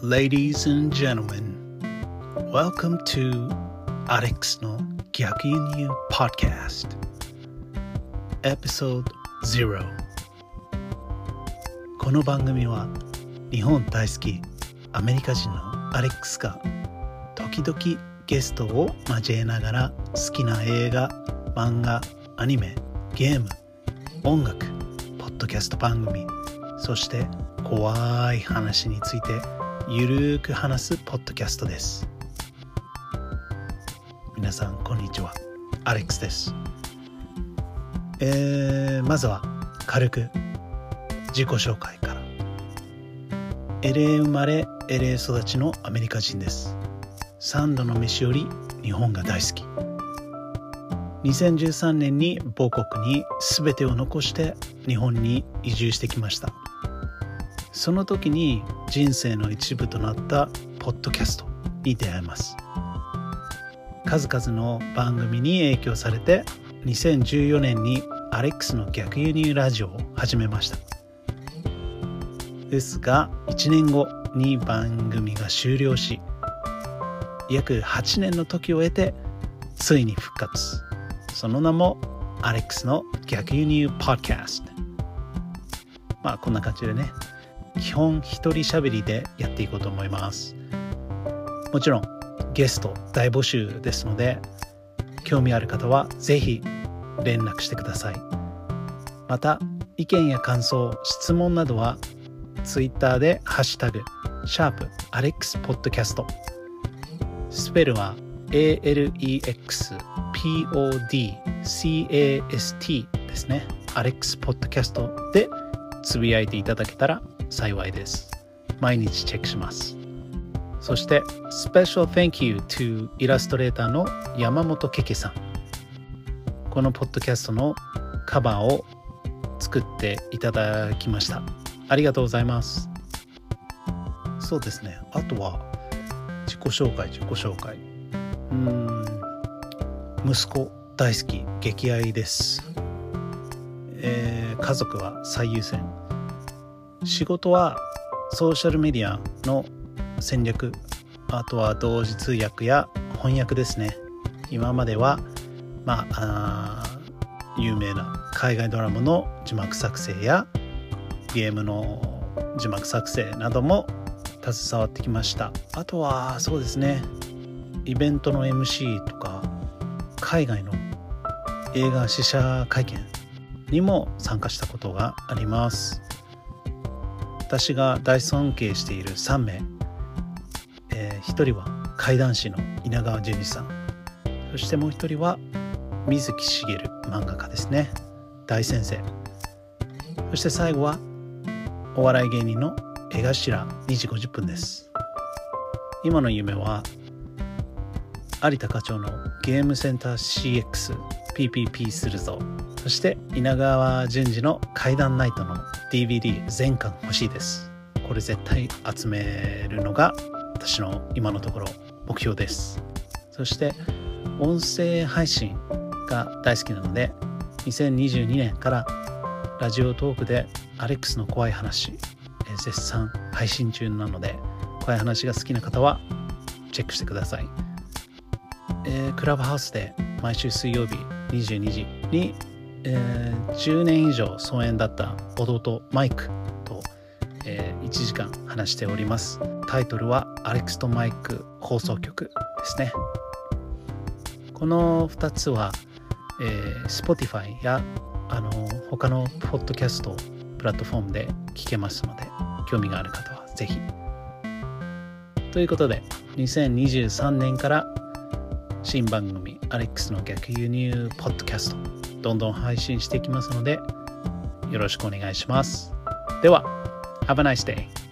Ladies and gentlemen, welcome to Alex の逆輸入 Podcast Episode 0この番組は日本大好きアメリカ人のアレックスが時々ゲストを交えながら好きな映画、漫画、アニメ、ゲーム、音楽、ポッドキャスト番組そして怖い話についてゆるーく話すポッドキャストです。皆さんこんにちは。アレックスです。えー、まずは軽く自己紹介から。LA 生まれ LA 育ちのアメリカ人です。3度の飯より日本が大好き。2013年に母国に全てを残して日本に移住してきました。その時に人生の一部となったポッドキャストに出会います。数々の番組に影響されて2014年にアレックスの逆輸入ラジオを始めました。ですが1年後に番組が終了し約8年の時を経てついに復活。その名もアレックスの逆輸入ポッドキャスト。まあこんな感じでね基本一人喋りでやっていこうと思います。もちろんゲスト大募集ですので興味ある方はぜひ連絡してください。また意見や感想質問などは Twitter で「ハッシュタグシャープアレックスポッドキャスト」スペルは ALEXPODCAST ですね。アレックスポッドキャストでつぶやいていただけたら幸いです。毎日チェックします。そして、Special Thank You to イラストレーターの山本けけさん。このポッドキャストのカバーを作っていただきました。ありがとうございます。そうですね。あとは、自己紹介、自己紹介。うん、息子大好き、激愛です。えー、家族は最優先。仕事はソーシャルメディアの戦略あとは同時通訳や翻訳ですね。今まではまあ有名な海外ドラマの字幕作成やゲームの字幕作成なども携わってきました。あとはそうですねイベントの MC とか海外の映画試写会見にも参加したことがあります。私が大尊敬している3名、えー、1人は怪談師の稲川淳二さん。そしてもう1人は水木しげる漫画家ですね。大先生。そして最後はお笑い芸人の江頭2時50分です。今の夢は有田課長のゲームセンター CXPPP するぞ。そして稲川淳二の怪談ナイトの DVD 全巻欲しいです。これ絶対集めるのが私の今のところ目標です。そして音声配信が大好きなので2022年からラジオトークでアレックスの怖い話絶賛配信中なので怖い話が好きな方はチェックしてください、えー、クラブハウスで毎週水曜日22時にえー、10年以上疎遠だった弟マイクと、えー、1時間話しております。タイトルはアレックスとマイク放送局ですね。この2つは、えー、Spotify やあの他のポッドキャストプラットフォームで聞けますので興味がある方はぜひ。ということで2023年から新番組アレックスの逆輸入ポッドキャストどんどん配信していきますのでよろしくお願いします。では、Have a nice day!